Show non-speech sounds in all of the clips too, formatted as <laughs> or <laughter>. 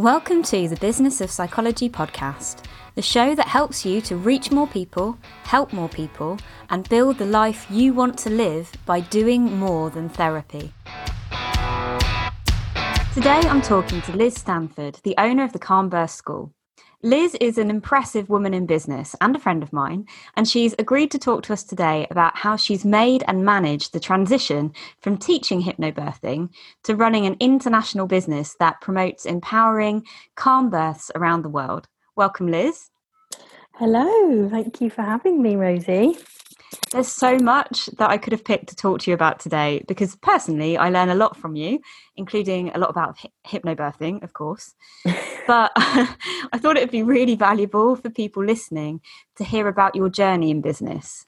Welcome to the Business of Psychology podcast, the show that helps you to reach more people, help more people, and build the life you want to live by doing more than therapy. Today I'm talking to Liz Stanford, the owner of the Calm Birth School. Liz is an impressive woman in business and a friend of mine, and she's agreed to talk to us today about how she's made and managed the transition from teaching hypnobirthing to running an international business that promotes empowering calm births around the world. Welcome, Liz. Hello, thank you for having me, Rosie. There's so much that I could have picked to talk to you about today because personally, I learn a lot from you, including a lot about hypnobirthing, of course. <laughs> but <laughs> I thought it would be really valuable for people listening to hear about your journey in business.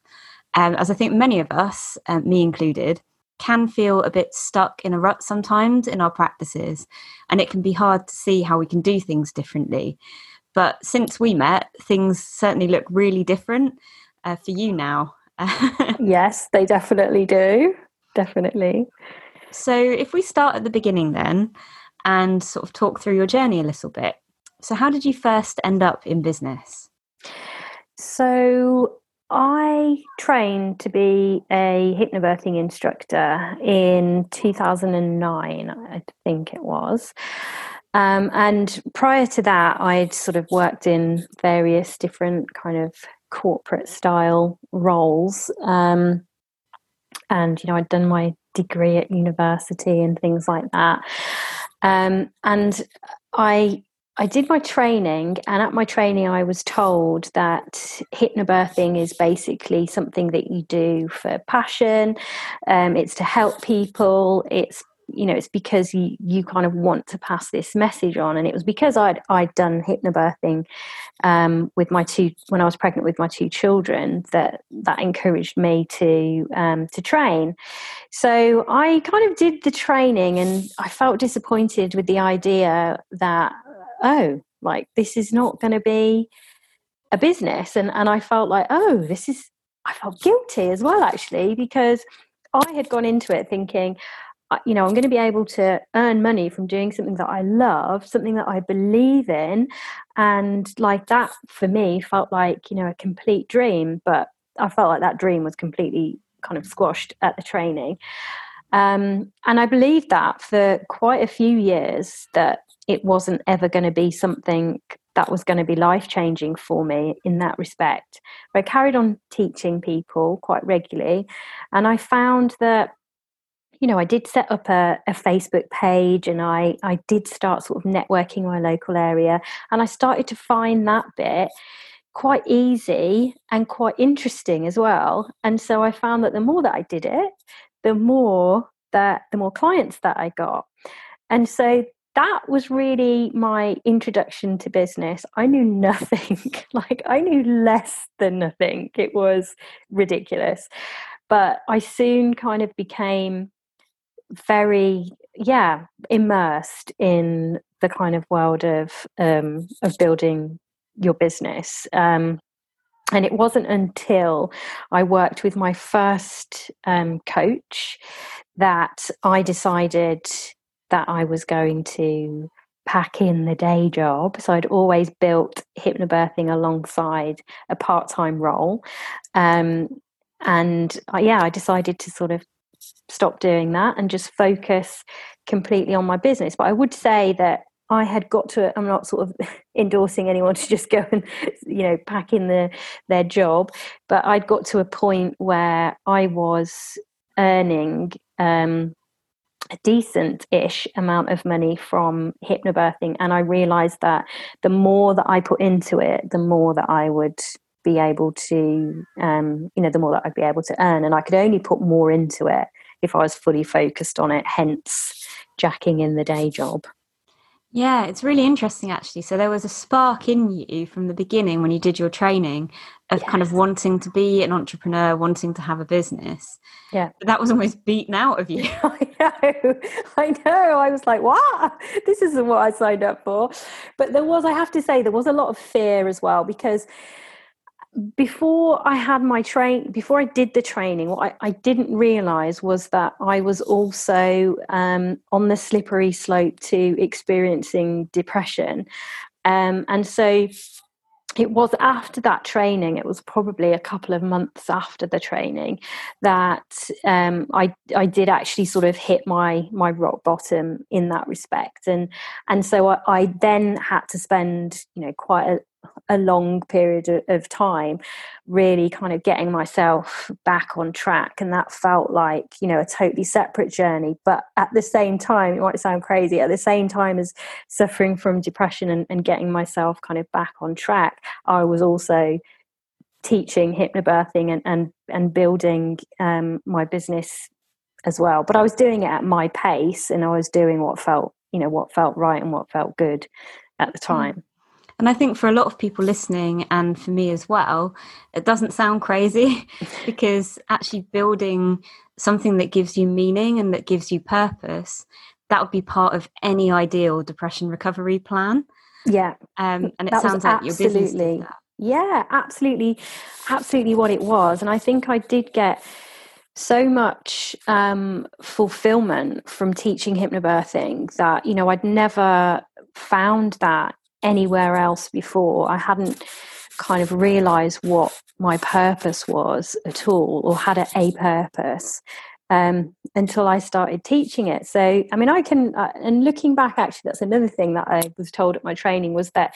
Um, as I think many of us, um, me included, can feel a bit stuck in a rut sometimes in our practices, and it can be hard to see how we can do things differently. But since we met, things certainly look really different uh, for you now. <laughs> yes, they definitely do. Definitely. So, if we start at the beginning then and sort of talk through your journey a little bit. So, how did you first end up in business? So, I trained to be a hypnobirthing instructor in 2009, I think it was. Um, and prior to that, I'd sort of worked in various different kind of corporate style roles. Um, and, you know, I'd done my degree at university and things like that. Um, and I I did my training, and at my training, I was told that hypnobirthing is basically something that you do for passion. Um, it's to help people. It's you know it's because you you kind of want to pass this message on. And it was because i'd i'd done hypnobirthing um, with my two when i was pregnant with my two children that that encouraged me to um, to train. So i kind of did the training and i felt disappointed with the idea that oh like this is not going to be a business. And and i felt like oh this is i felt guilty as well actually because I had gone into it thinking, you know, I'm going to be able to earn money from doing something that I love, something that I believe in. And like that for me felt like, you know, a complete dream. But I felt like that dream was completely kind of squashed at the training. Um, and I believed that for quite a few years that it wasn't ever going to be something that was going to be life changing for me in that respect. But I carried on teaching people quite regularly. And I found that you know, I did set up a, a, Facebook page and I, I did start sort of networking my local area. And I started to find that bit quite easy and quite interesting as well. And so I found that the more that I did it, the more that the more clients that I got. And so that was really my introduction to business. I knew <laughs> nothing, like I knew less than nothing. It was ridiculous. But I soon kind of became very yeah immersed in the kind of world of um, of building your business um, and it wasn't until I worked with my first um, coach that I decided that I was going to pack in the day job. So I'd always built hypnobirthing alongside a part time role. Um, and uh, yeah, I decided to sort of stop doing that and just focus completely on my business. But I would say that I had got to I'm not sort of <laughs> endorsing anyone to just go and you know pack in the their job, but I'd got to a point where I was earning um, a decent ish amount of money from hypnobirthing and I realized that the more that I put into it, the more that I would be able to um, you know the more that I'd be able to earn and I could only put more into it if I was fully focused on it, hence jacking in the day job. Yeah, it's really interesting actually. So there was a spark in you from the beginning when you did your training of yes. kind of wanting to be an entrepreneur, wanting to have a business. Yeah. But that was almost beaten out of you. <laughs> I know. I know. I was like, what? This isn't what I signed up for. But there was, I have to say, there was a lot of fear as well because before I had my train, before I did the training, what I, I didn't realize was that I was also um, on the slippery slope to experiencing depression. Um, and so it was after that training it was probably a couple of months after the training that um, I, I did actually sort of hit my my rock bottom in that respect and and so I, I then had to spend you know quite a, a long period of time really kind of getting myself back on track and that felt like you know a totally separate journey. But at the same time it might sound crazy at the same time as suffering from depression and, and getting myself kind of back on track i was also teaching hypnobirthing and and, and building um, my business as well. But i was doing it at my pace and i was doing what felt you know what felt right and what felt good at the hmm. time and I think for a lot of people listening, and for me as well, it doesn't sound crazy <laughs> <laughs> because actually building something that gives you meaning and that gives you purpose, that would be part of any ideal depression recovery plan. Yeah. Um, and it that sounds like your business. Yeah, absolutely, absolutely what it was. And I think I did get so much um, fulfillment from teaching hypnobirthing that you know I'd never found that anywhere else before. I hadn't kind of realized what my purpose was at all or had a, a purpose um, until I started teaching it. So, I mean, I can, uh, and looking back, actually, that's another thing that I was told at my training was that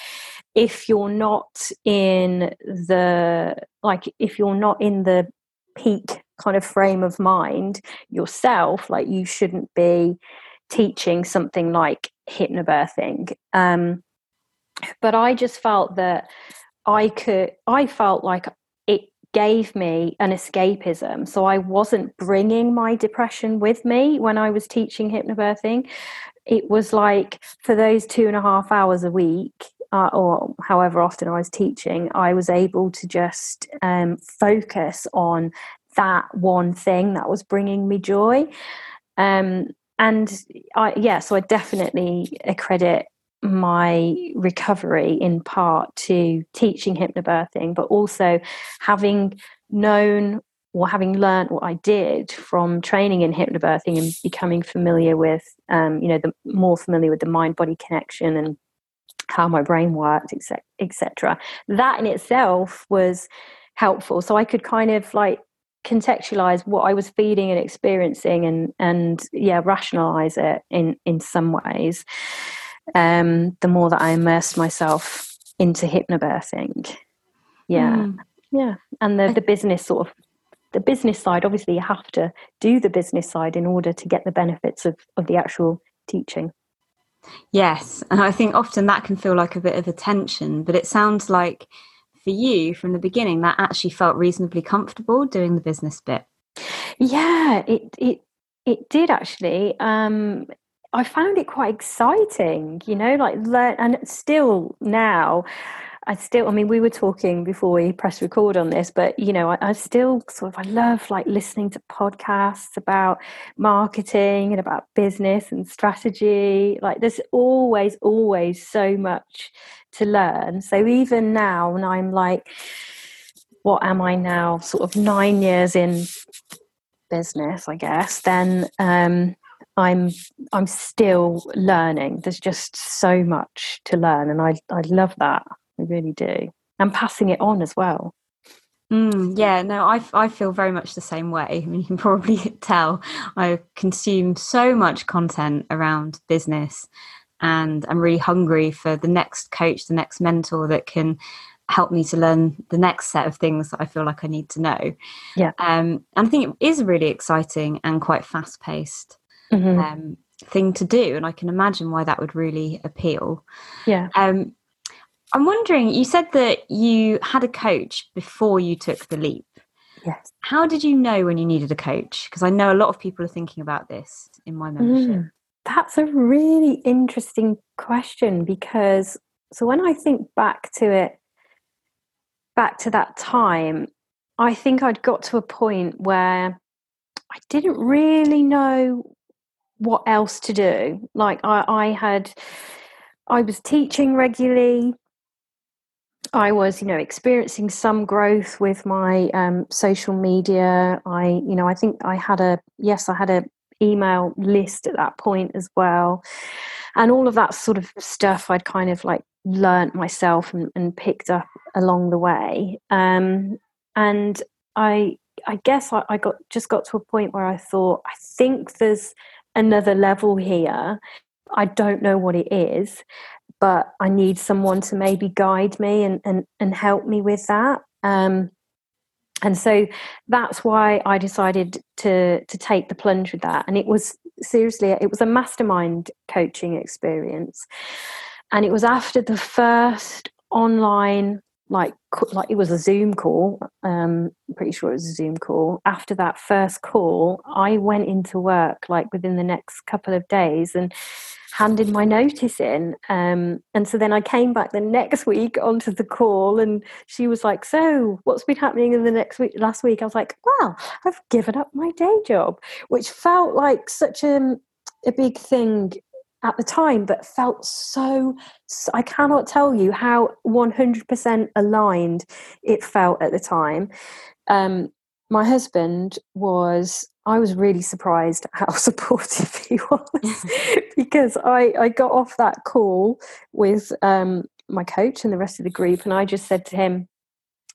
if you're not in the, like, if you're not in the peak kind of frame of mind yourself, like, you shouldn't be teaching something like hypnobirthing. Um, but I just felt that I could, I felt like it gave me an escapism. So I wasn't bringing my depression with me when I was teaching hypnobirthing. It was like for those two and a half hours a week, uh, or however often I was teaching, I was able to just um, focus on that one thing that was bringing me joy. Um, and I, yeah, so I definitely accredit my recovery in part to teaching hypnobirthing, but also having known or having learned what I did from training in hypnobirthing and becoming familiar with, um, you know, the more familiar with the mind body connection and how my brain worked, etc. That in itself was helpful. So I could kind of like contextualize what I was feeling and experiencing and and yeah, rationalize it in in some ways um, the more that I immersed myself into hypnobirthing. Yeah. Mm. Yeah. And the, the business sort of the business side, obviously you have to do the business side in order to get the benefits of, of the actual teaching. Yes. And I think often that can feel like a bit of a tension, but it sounds like for you from the beginning that actually felt reasonably comfortable doing the business bit. Yeah, it it it did actually. Um, I found it quite exciting, you know, like learn, and still now, I still, I mean, we were talking before we press record on this, but you know, I, I, still sort of, I love like listening to podcasts about marketing and about business and strategy. Like, there's always, always so much to learn. So even now, when I'm like, what am I now? Sort of nine years in business, I guess. Then, um, I'm I'm still learning. There's just so much to learn, and I I love that. I really do, and passing it on as well. Mm, yeah, no, I, I feel very much the same way. I mean, you can probably <laughs> tell I consume so much content around business, and I'm really hungry for the next coach, the next mentor that can help me to learn the next set of things that I feel like I need to know. Yeah, um, and I think it is really exciting and quite fast paced mm-hmm. um, thing to do, and I can imagine why that would really appeal. Yeah. Um, I'm wondering. You said that you had a coach before you took the leap. Yes. How did you know when you needed a coach? Because I know a lot of people are thinking about this in my membership. Mm, that's a really interesting question because so when I think back to it, back to that time, I think I'd got to a point where I didn't really know what else to do. Like I, I had, I was teaching regularly. I was, you know, experiencing some growth with my um, social media. I, you know, I think I had a yes, I had a email list at that point as well, and all of that sort of stuff I'd kind of like learnt myself and, and picked up along the way. Um, and I, I guess I, I got just got to a point where I thought, I think there's another level here. I don't know what it is, but I need someone to maybe guide me and, and, and help me with that. Um, and so that's why I decided to to take the plunge with that. And it was seriously, it was a mastermind coaching experience. And it was after the first online like like it was a zoom call um i'm pretty sure it was a zoom call after that first call i went into work like within the next couple of days and handed my notice in. Um, and so then I came back the next week onto the call, and she was like, "So, what's been happening in the next week?" Last week, I was like, "Well, I've given up my day job," which felt like such a a big thing at the time, but felt so, so I cannot tell you how 100% aligned it felt at the time. Um, my husband was I was really surprised how <laughs> supportive he was <laughs> because I, I got off that call with um, my coach and the rest of the group, and I just said to him,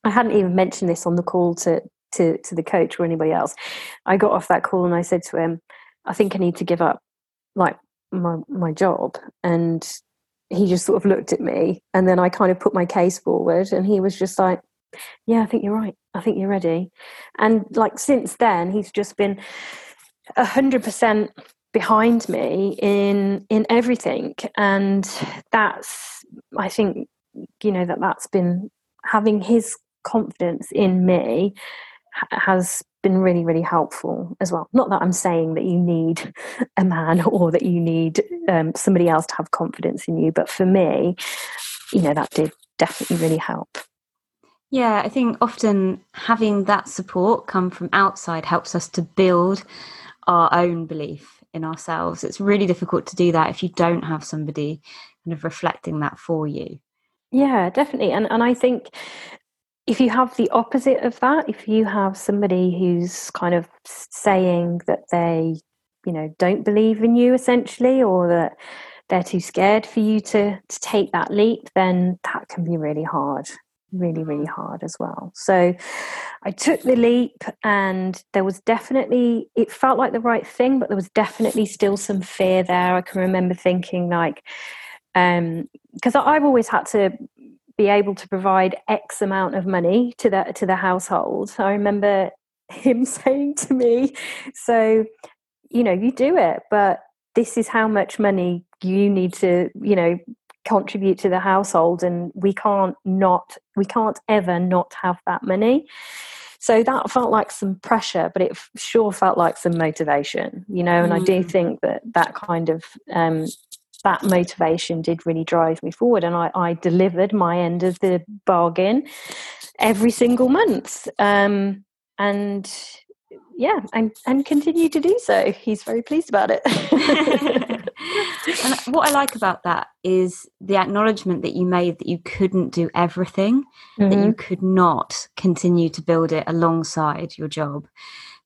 I hadn't even mentioned this on the call to, to, to the coach or anybody else. I got off that call and I said to him, I think I need to give up like my, my job. And he just sort of looked at me and then I kind of put my case forward and he was just like, yeah, I think you're right. I think you're ready. And like since then, he's just been a hundred percent behind me in in everything, and that's I think you know that that's been having his confidence in me has been really really helpful as well not that i'm saying that you need a man <laughs> or that you need um, somebody else to have confidence in you but for me you know that did definitely really help yeah, I think often having that support come from outside helps us to build our own belief in ourselves. It's really difficult to do that if you don't have somebody kind of reflecting that for you. Yeah, definitely. And and I think if you have the opposite of that, if you have somebody who's kind of saying that they, you know, don't believe in you essentially or that they're too scared for you to to take that leap, then that can be really hard really, really hard as well. So I took the leap, and there was definitely, it felt like the right thing, but there was definitely still some fear there. I can remember thinking, like, because um, I've always had to be able to provide X amount of money to the to the household. I remember him <laughs> saying to me, "So, you know, you do it, but this is how much money you need to, you know, contribute to the household and we can't not we can't ever not have that money so that felt like some pressure but it sure felt like some motivation you know and mm. i do mm. think that that kind of um, that motivation did really drive me forward and I, I delivered my end of the bargain every single month um, and yeah and and continue to do so he's very pleased about it and what I like about that is the acknowledgement that you made that you couldn't do everything, mm-hmm. that you could not continue to build it alongside your job.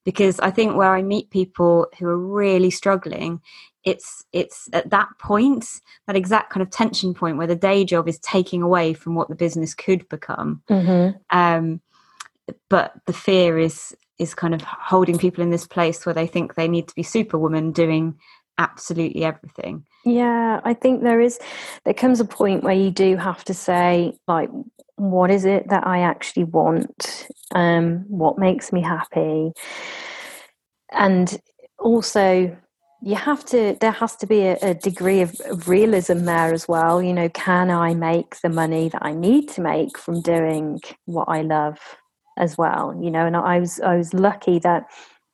Because I think where I meet people who are really struggling, it's it's at that point, that exact kind of tension point where the day job is taking away from what the business could become. Mm-hmm. Um, but the fear is is kind of holding people in this place where they think they need to be superwoman doing absolutely everything yeah i think there is there comes a point where you do have to say like what is it that i actually want um what makes me happy and also you have to there has to be a, a degree of, of, realism there as well you know can i make the money that i need to make from doing what i love as well you know and i was i was lucky that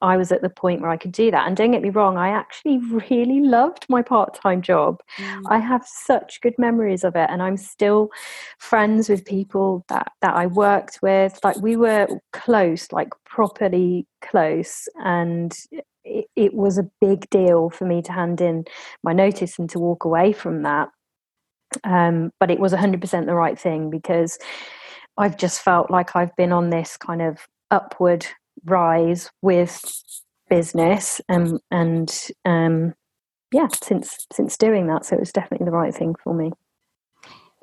I was at the point where I could do that. And don't get me wrong, I actually <laughs> really loved my part time job. Mm. I have such good memories of it. And I'm still friends with people that, that I worked with. Like we were close, like properly close. And it, it was a big deal for me to hand in my notice and to walk away from that. Um, but it was 100% the right thing because I've just felt like I've been on this kind of upward rise with business and and um, yeah since since doing that so it was definitely the right thing for me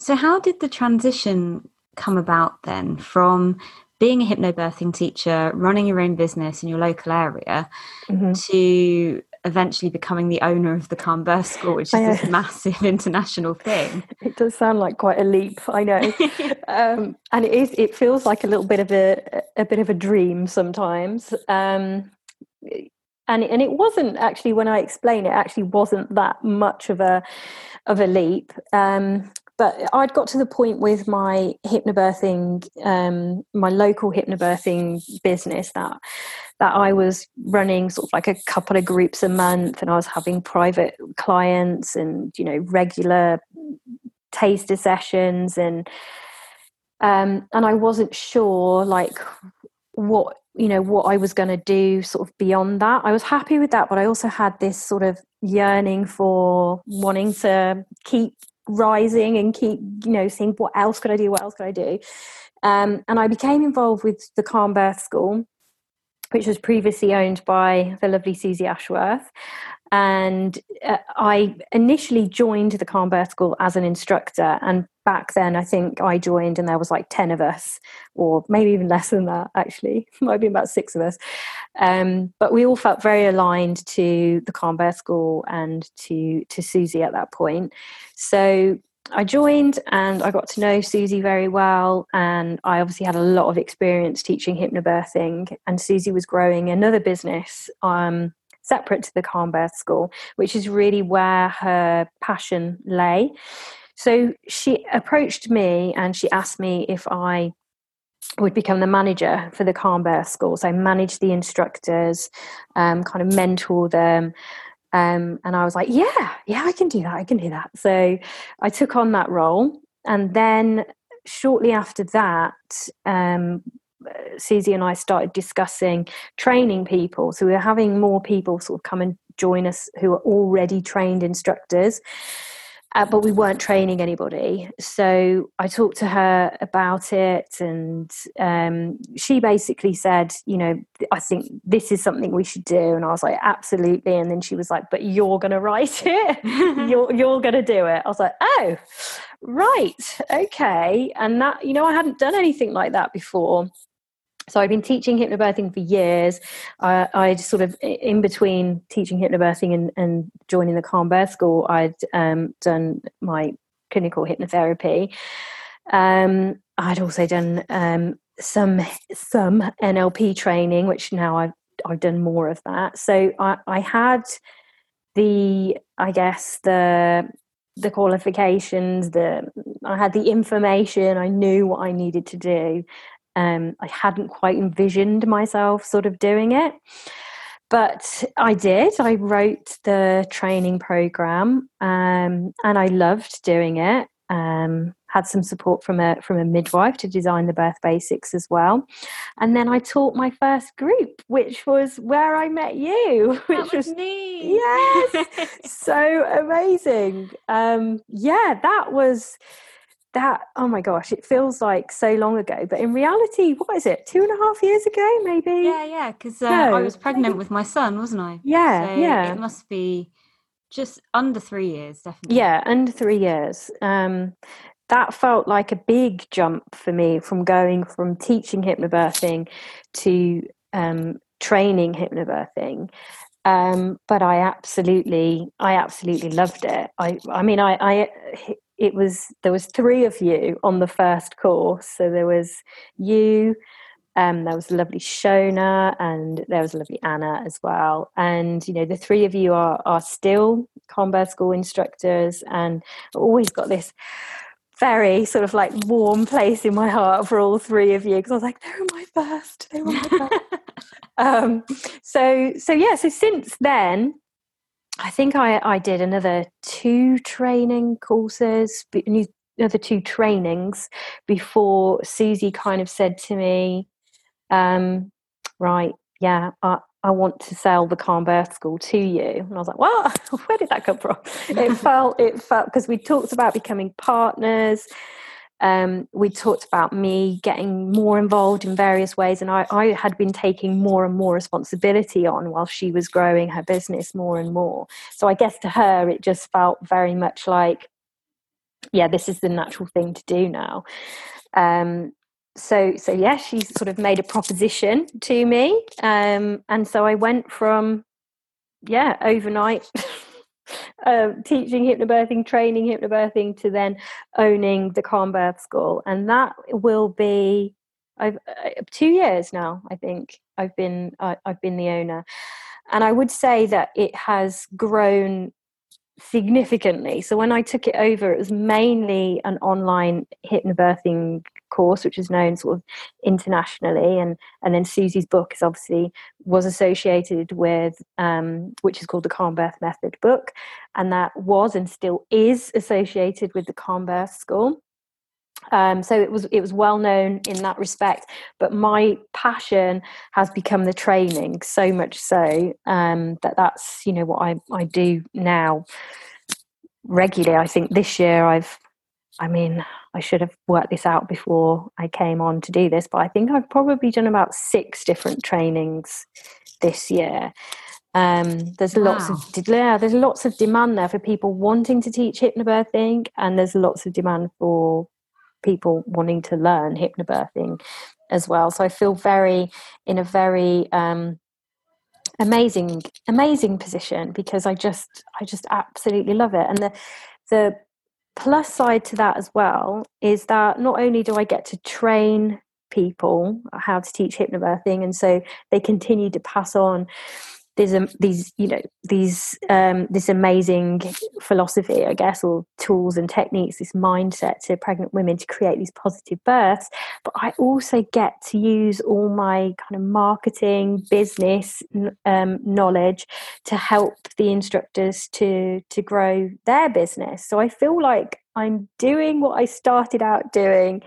so how did the transition come about then from being a hypnobirthing teacher running your own business in your local area mm-hmm. to eventually becoming the owner of the Calm Birth School, which is this massive <laughs> international thing. It does sound like quite a leap, I know, <laughs> um, and it is. It feels like a little bit of a a bit of a dream sometimes. Um, and and it wasn't actually when I explain it actually wasn't that much of a of a leap. Um, but I'd got to the point with my hypnobirthing, um, my local hypnobirthing business that that I was running sort of like a couple of groups a month, and I was having private clients and you know regular taster sessions, and um, and I wasn't sure like what you know what I was going to do sort of beyond that. I was happy with that, but I also had this sort of yearning for wanting to keep rising and keep you know seeing what else could i do what else could i do. Um, and i became involved with the calm birth school which was previously owned by the lovely susie ashworth. And uh, i initially joined the calm birth school as an instructor and back then i think i joined and there was like 10 of us or maybe even less than that actually <laughs> might be about six of us um, but we all felt very aligned to the calm birth school and to to susie at that point so I joined and I got to know Susie very well. And I obviously had a lot of experience teaching hypnobirthing. And Susie was growing another business um, separate to the Calm Birth School, which is really where her passion lay. So she approached me and she asked me if I would become the manager for the Calm Birth School. So I manage the instructors, um, kind of mentor them. Um, and I was like, yeah, yeah, I can do that. I can do that. So I took on that role. And then shortly after that, um, Susie and I started discussing training people. So we were having more people sort of come and join us who are already trained instructors uh, but we weren't training anybody. So I talked to her about it, and um, she basically said, You know, I think this is something we should do. And I was like, Absolutely. And then she was like, But you're going to write <laughs> it, you're, <laughs> you're going to do it. I was like, Oh, right. Okay. And that, you know, I hadn't done anything like that before so I've been teaching hypnobirthing for years. I'd sort of in between teaching hypnobirthing and, and joining the Calm Birth School, I'd um, done my clinical hypnotherapy. Um, I'd also done um, some some NLP training, which now I've I've done more of that. So I, I had the I guess the the qualifications the i had the information i knew what i needed to do um, I hadn't quite envisioned myself sort of doing it. But I did. I wrote the training program um, and I loved doing it. Um, had some support from a from a midwife to design the birth basics as well, and then I taught my first group, which was where I met you, <laughs> which was, was neat. Yes, <laughs> so amazing. Um, yeah, that was that oh my gosh it feels like so long ago but in reality what is it two and a half years ago maybe? Yeah yeah because uh, no, i was pregnant maybe. with my son wasn't i? Yeah so yeah. it must be just under three years definitely. Yeah under three years. Um that felt like a big jump for me from going from teaching hypnobirthing to um, training hypnobirthing. Um, but I absolutely, I absolutely loved it. I, I mean, I, I, it was there was three of you on the first course. So there was you, um, there was a lovely Shona, and there was a lovely Anna as well. And you know, the three of you are are still Birth School instructors, and always got this very sort of like warm place in my heart for all three of you because I was like, they're my first, they were my first. <laughs> um, so so yeah, so since then I think I, I did another two training courses, another two trainings before Susie kind of said to me, um, right, yeah, I, I want to sell the Calm Birth School to you. And I was like, well, <laughs> where did that come from? it <laughs> felt, it felt, because we talked about becoming partners. Um, we talked about me getting more involved in various ways, and I, I had been taking more and more responsibility on while she was growing her business more and more. So I guess to her, it just felt very much like, yeah, this is the natural thing to do now. Um, so so yeah she sort of made a proposition to me um, and so i went from yeah overnight <laughs> uh, teaching hypnobirthing training hypnobirthing to then owning the calm birth school and that will be i've uh, two years now i think i've been uh, i've been the owner and i would say that it has grown significantly. So when I took it over, it was mainly an online hypnobirthing course, which is known sort of internationally, and and then Susie's book is obviously was associated with, um, which is called the Calm Birth Method book, and that was and still is associated with the Calm Birth School. Um, so it was it was well known in that respect, but my passion has become the training so much so um, that that's you know what I I do now regularly. I think this year I've I mean I should have worked this out before I came on to do this, but I think I've probably done about six different trainings this year. Um, there's wow. lots of yeah, there's lots of demand there for people wanting to teach hypnobirthing, and there's lots of demand for people wanting to learn hypnobirthing as well. So I feel very in a very um, amazing, amazing position because I just I just absolutely love it. And the the plus side to that as well is that not only do I get to train people how to teach hypnobirthing and so they continue to pass on there's these you know these um, this amazing philosophy i guess or tools and techniques this mindset to pregnant women to create these positive births. But i also get to use all my kind of marketing business um, knowledge to help the instructors to to grow their business. So i feel like i'm doing what i started out doing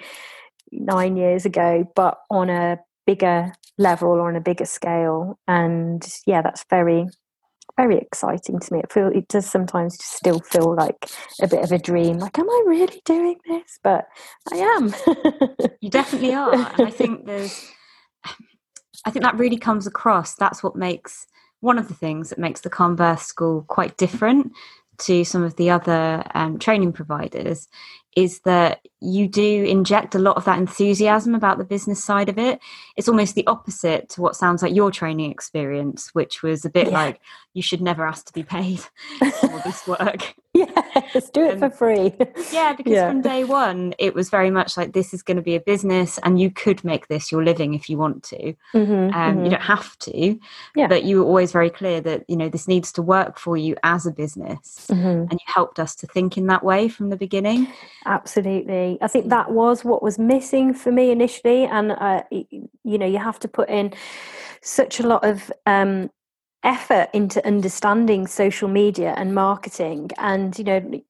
nine years ago but on a bigger level or on a bigger scale. And yeah, that's very, very exciting to me. It feel it does sometimes still feel like a bit of a dream. Like, am I really doing this? But I am. you definitely <laughs> are. And I think there's, I think that really comes across. That's what makes one of the things that makes the Calm Birth School quite different to some of the other um, training providers is that you do inject a lot of that enthusiasm about the business side of it. It's almost the opposite to what sounds like your training experience, which was a bit yeah. like you should never ask to be paid <laughs> for this work. Yes, do it for free. yeah, because yeah. from day one, it was very much like this is going to be a business, and you could make this your living if you want to. Mm-hmm, um, mm-hmm. You don't have to, yeah. but you were always very clear that you know this needs to work for you as a business, mm-hmm. and you helped us to think in that way from the beginning. Absolutely. I think that was what was missing for me initially. And, uh, you know, you have to put in such a lot of um, effort into understanding social media and marketing. And, you know,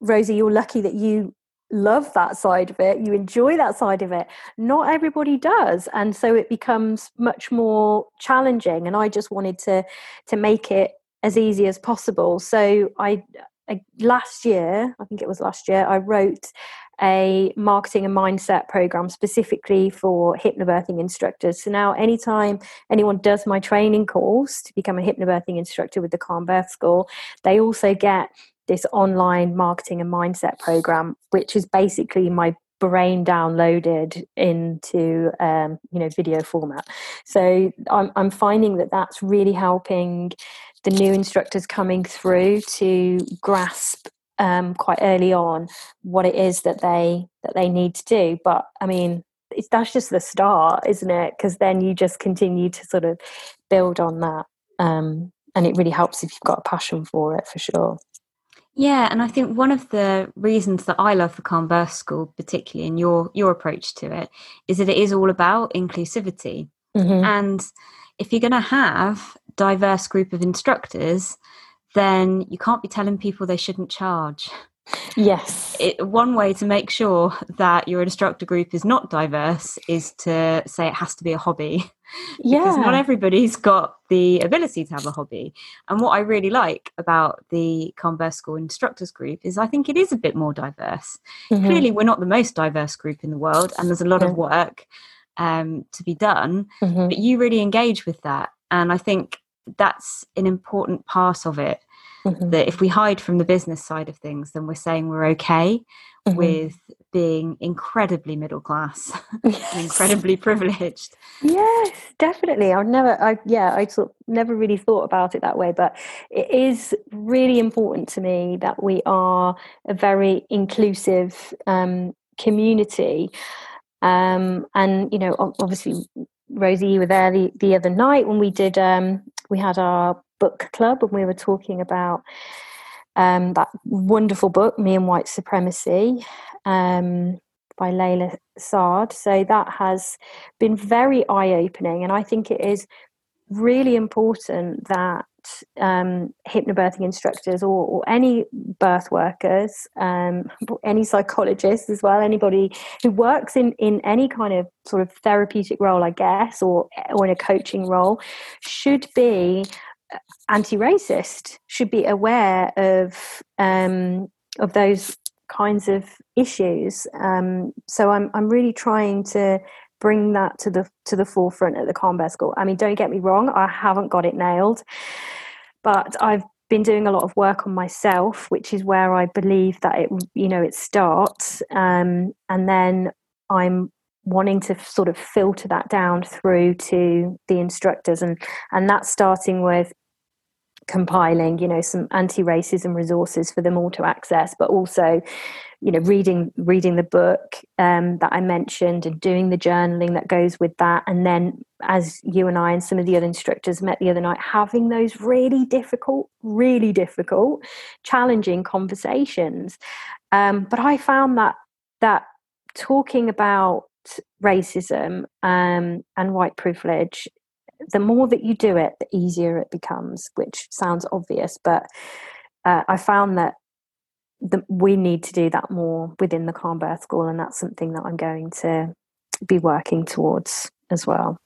Rosie, you're lucky that you love that side of it you enjoy that side of it not everybody does and so it becomes much more challenging and i just wanted to to make it as easy as possible so i last year, I think it was last year, I wrote a marketing and mindset program specifically for hypnobirthing instructors. So now, anytime anyone does my training course to become a hypnobirthing instructor with the Calm Birth School, they also get this online marketing and mindset program, which is basically my brain downloaded into um, you know video format. So I'm, I'm finding that that's really helping the new instructors coming through to grasp um, quite early on what it is that they that they need to do. But I mean, that's just the start, isn't it? Because then you just continue to sort of build on that, um, and it really helps if you've got a passion for it, for sure. Yeah, and I think one of the reasons that I love the Calm Birth School, particularly in your your approach to it, is that it is all about inclusivity. Mm-hmm. And if you're going to have diverse group of instructors, then you can't be telling people they shouldn't charge. <laughs> Yes. It, one way to make sure that your instructor group is not diverse is to say it has to be a hobby. Yeah. because not everybody's got the ability to have a hobby. And what I really like about the Calm Birth School instructors group is I think it is a bit more diverse. Mhm. Clearly, we're not the most diverse group in the world, and there's a lot Yeah. of work um, to be done. Mhm. But you really engage with that. And I think that's an important part of it Mhm. that if we hide from the business side of things, then we're saying we're okay Mhm. with being incredibly middle class <laughs> Yes. incredibly privileged. Yes, definitely. I've never, I yeah, I sort of never really thought about it that way, but it is really important to me that we are a very inclusive um, community. Um, and you know, obviously, Rosie, you were there the, the other night when we did. Um, we had our book club, and we were talking about um, that wonderful book, Me and White Supremacy. Um, by Layla Saad. So that has been very eye opening. And I think it is really important that um, hypnobirthing instructors or, or any birth workers, um, any psychologists as well, anybody who works in, in any kind of sort of therapeutic role, I guess, or, or in a coaching role, should be anti-racist, should be aware of um, of those kinds of issues. Um, so I'm I'm really trying to bring that to the to the forefront at the Calm Birth School. I mean, don't get me wrong, I haven't got it nailed, but I've been doing a lot of work on myself, which is where I believe that it you know it starts, um, and then I'm wanting to sort of filter that down through to the instructors and and that's starting with compiling you know some anti-racism resources for them all to access but also you know reading reading the book um, that i mentioned and doing the journaling that goes with that. And then as you and i and some of the other instructors met the other night having those really difficult really difficult challenging conversations. Um, but i found that that talking about racism um, and white privilege the more that you do it, the easier it becomes, which sounds obvious, but uh, I found that the, we need to do that more within the Calm Birth School, and that's something that I'm going to be working towards as well.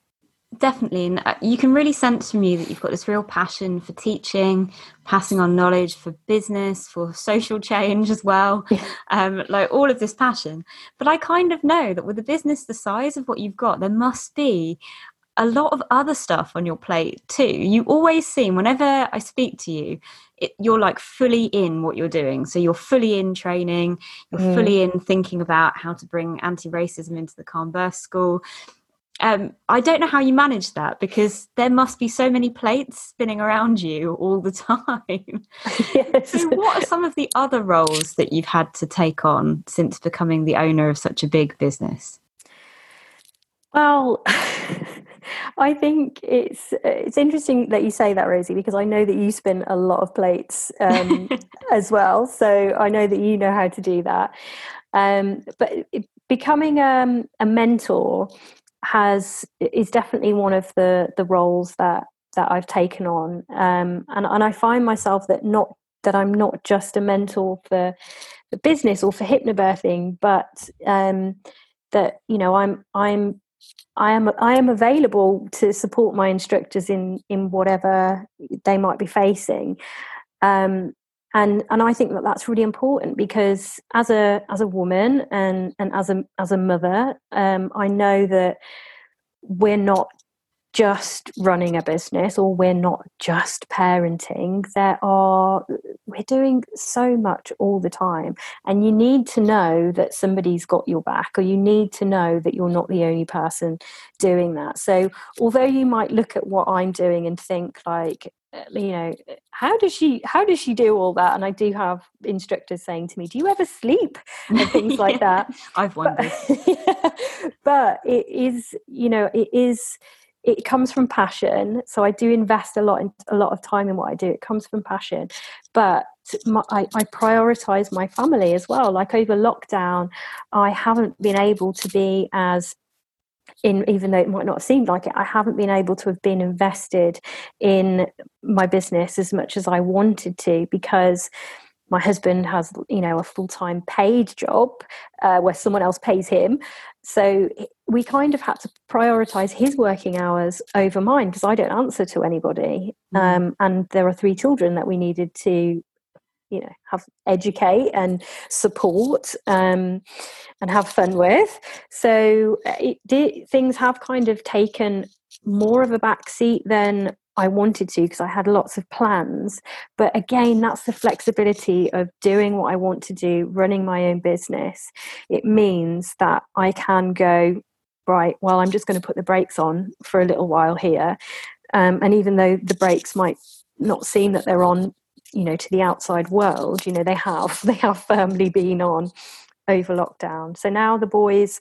Definitely, and uh, you can really sense from you that you've got this real passion for teaching, passing on knowledge for business, for social change as well, <laughs> Yeah. um, like all of this passion. But I kind of know that with a business the size of what you've got, there must be a lot of other stuff on your plate too. You always seem, whenever I speak to you, it, you're like fully in what you're doing. So you're fully in training, you're Mm. fully in thinking about how to bring anti racism into the Calm Birth School. Um, I don't know how you manage that because there must be so many plates spinning around you all the <laughs> time. yes. so, what are some of the other roles that you've had to take on since becoming the owner of such a big business? Well, <laughs> I think it's it's interesting that you say that, Rosie, because I know that you spin a lot of plates um, <laughs> as well. So I know that you know how to do that. Um, but becoming um, a mentor has is definitely one of the the roles that that I've taken on, um, and and I find myself that not that I'm not just a mentor for the business or for hypnobirthing, but um, that you know I'm I'm I am I am available to support my instructors in in whatever they might be facing, um, and and I think that that's really important because as a as a woman and and as a as a mother, um, I know that we're not just running a business or we're not just parenting there are we're doing so much all the time. And you need to know that somebody's got your back or you need to know that you're not the only person doing that. So although you might look at what i'm doing and think like uh, you know how does she how does she do all that? And i do have instructors saying to me do you ever sleep? and <laughs> things like that. I've wondered. but, <laughs> but it is you know it is it comes from passion so i do invest a lot in a lot of time in what i do. It comes from passion. But my, I, I prioritize my family as well. Like over lockdown i haven't been able to be as in even though it might not have seemed like it i haven't been able to have been invested in my business as much as i wanted to because my husband has you know a full-time paid job uh, where someone else pays him. So we kind of had to prioritize his working hours over mine because i don't answer to anybody. Mm. um, and there are three children that we needed to you know have educate and support um, and have fun with. So it did, things have kind of taken more of a backseat than I wanted to because I had lots of plans. But again, that's the flexibility of doing what I want to do, running my own business. It means that I can go, right, well, I'm just going to put the brakes on for a little while here. Um, and even though the brakes might not seem that they're on, you know, to the outside world, you know, they have, <laughs> they have firmly been on over lockdown. So now the boys,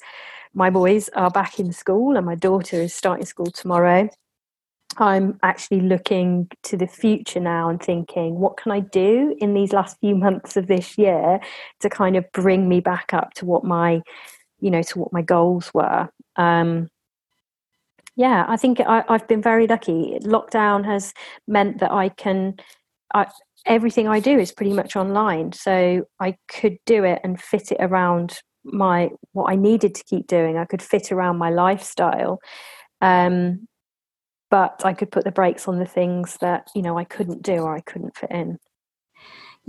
my boys are back in school and my daughter is starting school tomorrow I'm actually looking to the future now and thinking, what can I do in these last few <laughs> months of this year to kind of bring me back up to what my, you know, to what my goals were. Um, yeah, I think I, have been very lucky. Lockdown has meant that I can, I, everything I do is pretty much online. So I could do it and fit it around my what I needed to keep doing. I could fit around my lifestyle. Um, but I could put the brakes on the things that you know I couldn't do or I couldn't fit in.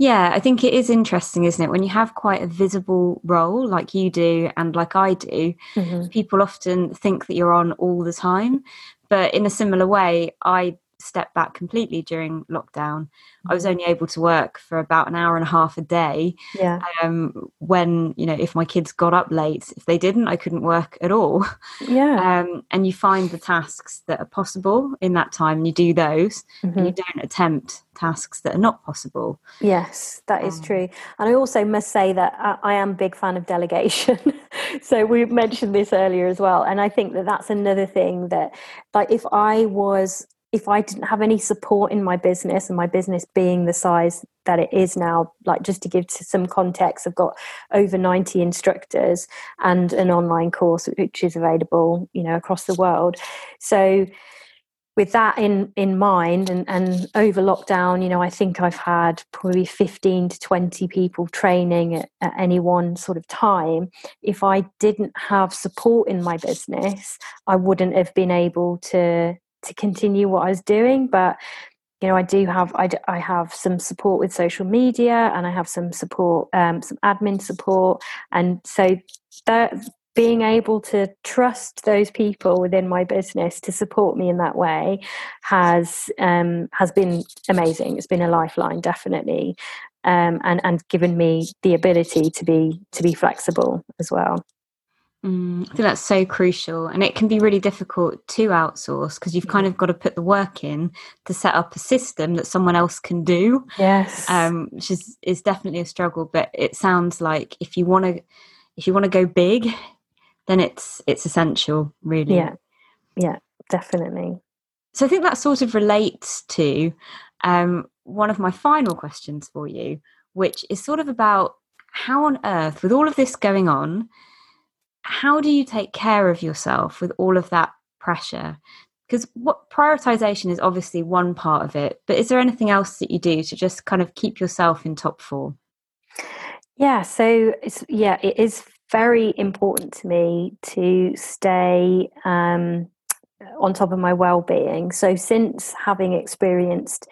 Yeah, I think it is interesting, isn't it? When you have quite a visible role like you do and like I do, mm-hmm. people often think that you're on all the time. But in a similar way, I stepped back completely during lockdown. I was mm-hmm. only able to work for about an hour and a half a day. Yeah. Um, when you know, if my kids got up late, if they didn't, I couldn't work at all. Yeah. <laughs> Um, and you find the tasks that are possible in that time, and you do those, mm-hmm. and you don't attempt tasks that are not possible. Yes, that is um, true. And I also must say that I, I am a big fan of delegation. <laughs> so we mentioned this earlier as well, and I think that that's another thing that, like, if I was if I didn't have any support in my business and my business being the size that it is now, like just to give some context, I've got over 90 instructors and an online course which is available, you know, across the world. So with that in in mind and, and over lockdown, you know, I think I've had probably 15 to 20 people training at, at any one sort of time. If I didn't have support in my business, I wouldn't have been able to to continue what I was doing. But you know, I do have I, I have some support with social media, and I have some support, um, some admin support, and so that being able to trust those people within my business to support me in that way has um, has been amazing. It's been a lifeline, definitely, um, and and given me the ability to be to be flexible as well. Mm, I think that's so crucial, and it can be really difficult to outsource because you've kind of got to put the work in to set up a system that someone else can do. Yes, um, which is is definitely a struggle. But it sounds like if you want to, if you want to go big, then it's it's essential, really. Yeah, yeah, definitely. So I think that sort of relates to um, one of my final questions for you, which is sort of about how on earth, with all of this going on how do you take care of yourself with all of that pressure? Because what prioritization is obviously one part of it, but is there anything else that you do to just kind of keep yourself in top form? Yeah, so it's yeah, it is very important to me to stay um, on top of my well-being so since having experienced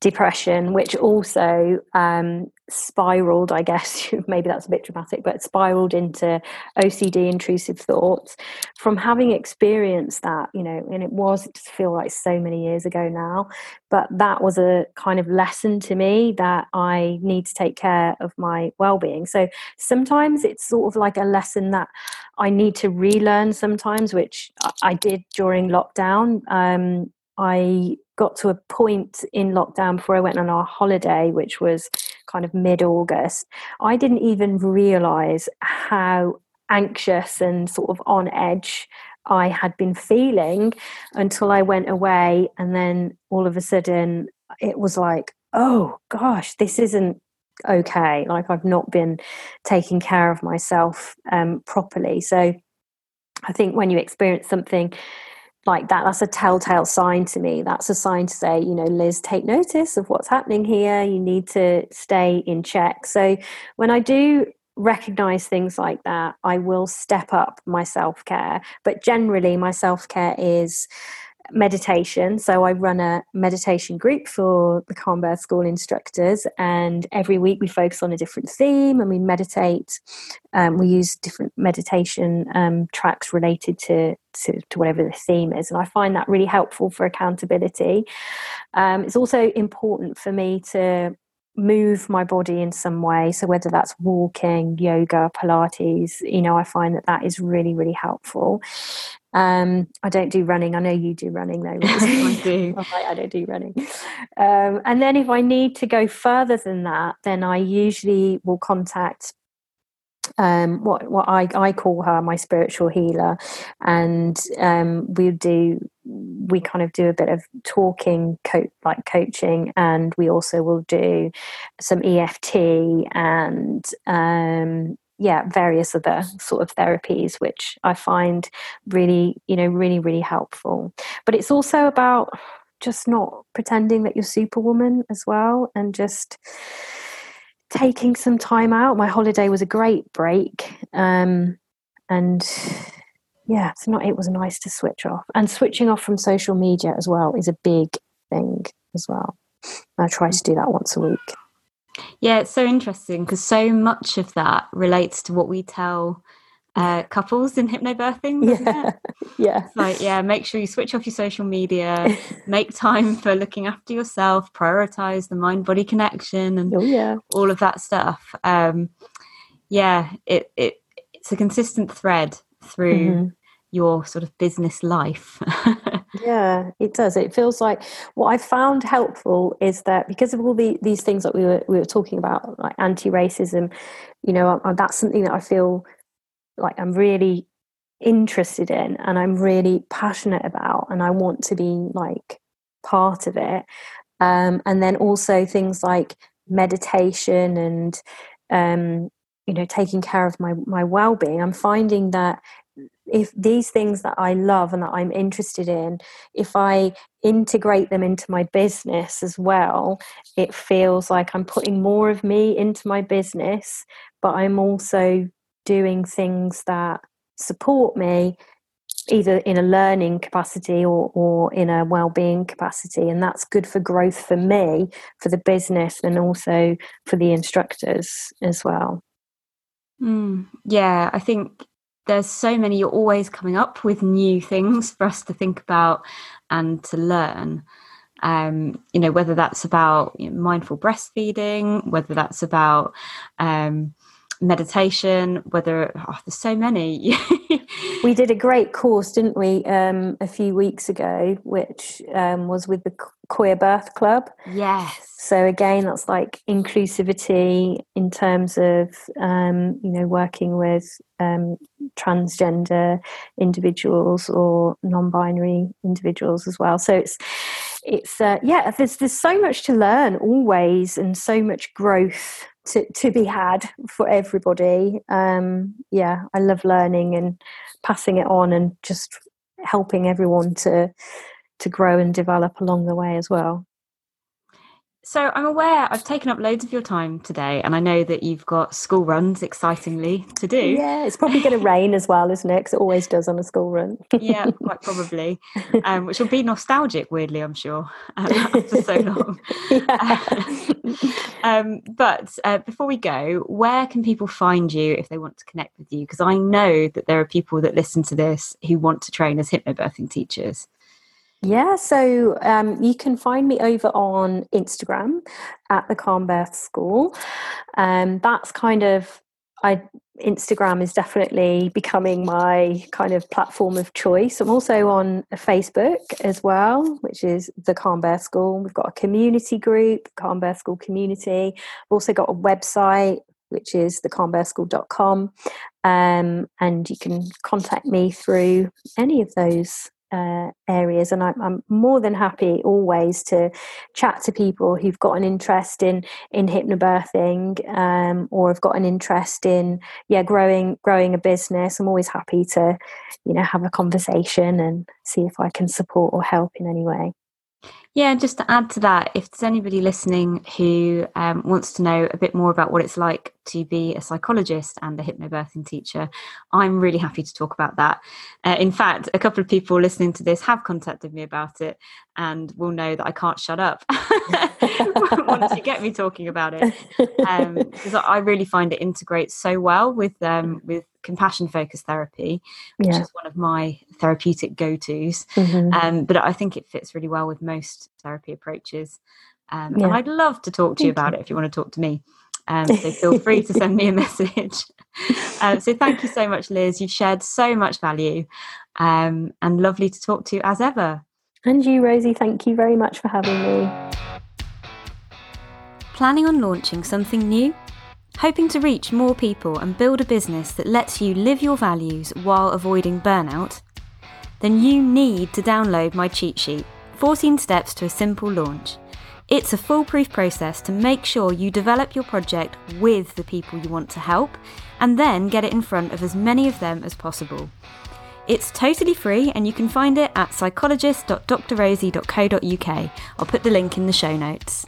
depression which also um, spiraled i guess <laughs> maybe that's a bit dramatic but spiraled into ocd intrusive thoughts. From having experienced that you know and it was it just feel like so many years ago now but that was a kind of lesson to me that i need to take care of my well-being. So sometimes it's sort of like a lesson that i need to relearn sometimes which i did during lockdown. Um, i got to a point in lockdown before I went on our holiday, which was kind of mid August, I didn't even realize how anxious and sort of on edge I had been feeling until I went away. And then all of a sudden, it was like, oh gosh, this isn't okay. Like I've not been taking care of myself um, properly. So I think when you experience something like that. That's a telltale sign to me. That's a sign to say you know liz take notice of what's happening here. You need to stay in check. So when i do recognize things like that i will step up my self-care. But generally my self-care is meditation. So I run a meditation group for the Calm Birth School instructors, and every week we focus on a different theme and we meditate. Um, we use different meditation um, tracks related to, to, to whatever the theme is, and I find that really helpful for accountability. Um, it's also important for me to move my body in some way so whether that's walking yoga pilates you know i find that that is really really helpful um, I don't do running. I know you do running though. <laughs> I do. I don't do running. Um, and then if I need to go further than that, then I usually will contact um, what what I, I call her my spiritual healer, and um, we do we kind of do a bit of talking, co- like coaching, and we also will do some EFT and um, yeah, various other sort of therapies, which I find really, you know, really, really helpful. But it's also about just not pretending that you're superwoman as well and just taking some time out. My holiday was a great break. Um, and yeah, it's not, it was nice to switch off. And switching off from social media as well is a big thing as well. I try to do that once a week. Yeah, it's so interesting because so much of that relates to what we tell uh, couples in hypnobirthing. <laughs> Yeah, yeah. It's like, yeah, make sure you switch off your social media, <laughs> make time for looking after yourself, prioritize the mind body connection, and oh, yeah. all of that stuff. Um, yeah, it, it it's a consistent thread through mm-hmm. Your sort of business life. <laughs> yeah it does. It feels like what i found helpful is that because of all the, these things that we were, we were talking about like anti-racism you know that's something that i feel like i'm really interested in and i'm really passionate about and i want to be like part of it. Um, and then also things like meditation and um, you know taking care of my my well-being. I'm finding that if these things that I love and that I'm interested in, if I integrate them into my business as well, it feels like I'm putting more of me into my business, but I'm also doing things that support me either in a learning capacity or, or in a well-being capacity. And that's good for growth for me for the business and also for the instructors as well. Mm, yeah i think there's so many you're always coming up with new things for us to think about and to learn. Um, you know whether that's about you know, mindful breastfeeding whether that's about um, meditation whether oh, there's so many. <laughs> We did a great course didn't we um, a few weeks ago which um, was with the queer birth club. Yes. So again that's like inclusivity in terms of um, you know working with um, transgender individuals or non-binary individuals as well. So it's it's uh, yeah there's there's so much to learn always and so much growth to, to be had for everybody. Um, yeah, I love learning and passing it on and just helping everyone to to grow and develop along the way as well. So I'm aware I've taken up loads of your time today, and I know that you've got school runs excitingly to do. Yeah, it's probably going to rain as well, isn't it? Because it always does on a school run. yeah, quite probably, um, which will be nostalgic, weirdly, I'm sure, um, <laughs> after so <laughs> long. <laughs> um, but uh, before we go, where can people find you if they want to connect with you? Because I know that there are people that listen to this who want to train as hypnobirthing teachers. Yeah, so um, you can find me over on Instagram at the Calm Birth School. Um, that's kind of I Instagram is definitely becoming my kind of platform of choice. I'm also on Facebook as well, which is the Calm Birth School. We've got a community group, Calm Birth School community. We've also got a website which is thecalmbirthschool.com. Um, and you can contact me through any of those uh, areas and I'm, I'm, more than happy always to chat to people who've got an interest in in hypnobirthing um, or have got an interest in yeah growing growing a business. I'm always happy to you know have a conversation and see if i can support or help in any way yeah, just to add to that, if there's anybody listening who um, wants to know a bit more about what it's like to be a psychologist and a hypnobirthing teacher, I'm really happy to talk about that. Uh, in fact, a couple of people listening to this have contacted me about it and will know that I can't shut up <laughs> once you get me talking about it. Um, <laughs> because I really find it integrates so well with um, with compassion focused therapy, which yeah. is one of my therapeutic go tos. Mm-hmm. Um, but I think it fits really well with most therapy approaches. Um, yeah. And I'd love to talk to Thank you about you. it if you want to talk to me. Um, so feel free to send me a <laughs> message. <laughs> Um, so thank you so much, Liz. You've shared so much value um, and lovely to talk to you as ever. And you, Rosie, thank you very much for having me. Planning on launching something new? Hoping to reach more people and build a business that lets you live your values while avoiding burnout? Then you need to download my cheat sheet 14 Steps to a Simple Launch. It's a foolproof process to make sure you develop your project with the people you want to help and then get it in front of as many of them as possible. It's totally free and you can find it at psychologist.drrosie.co.uk. I'll put the link in the show notes.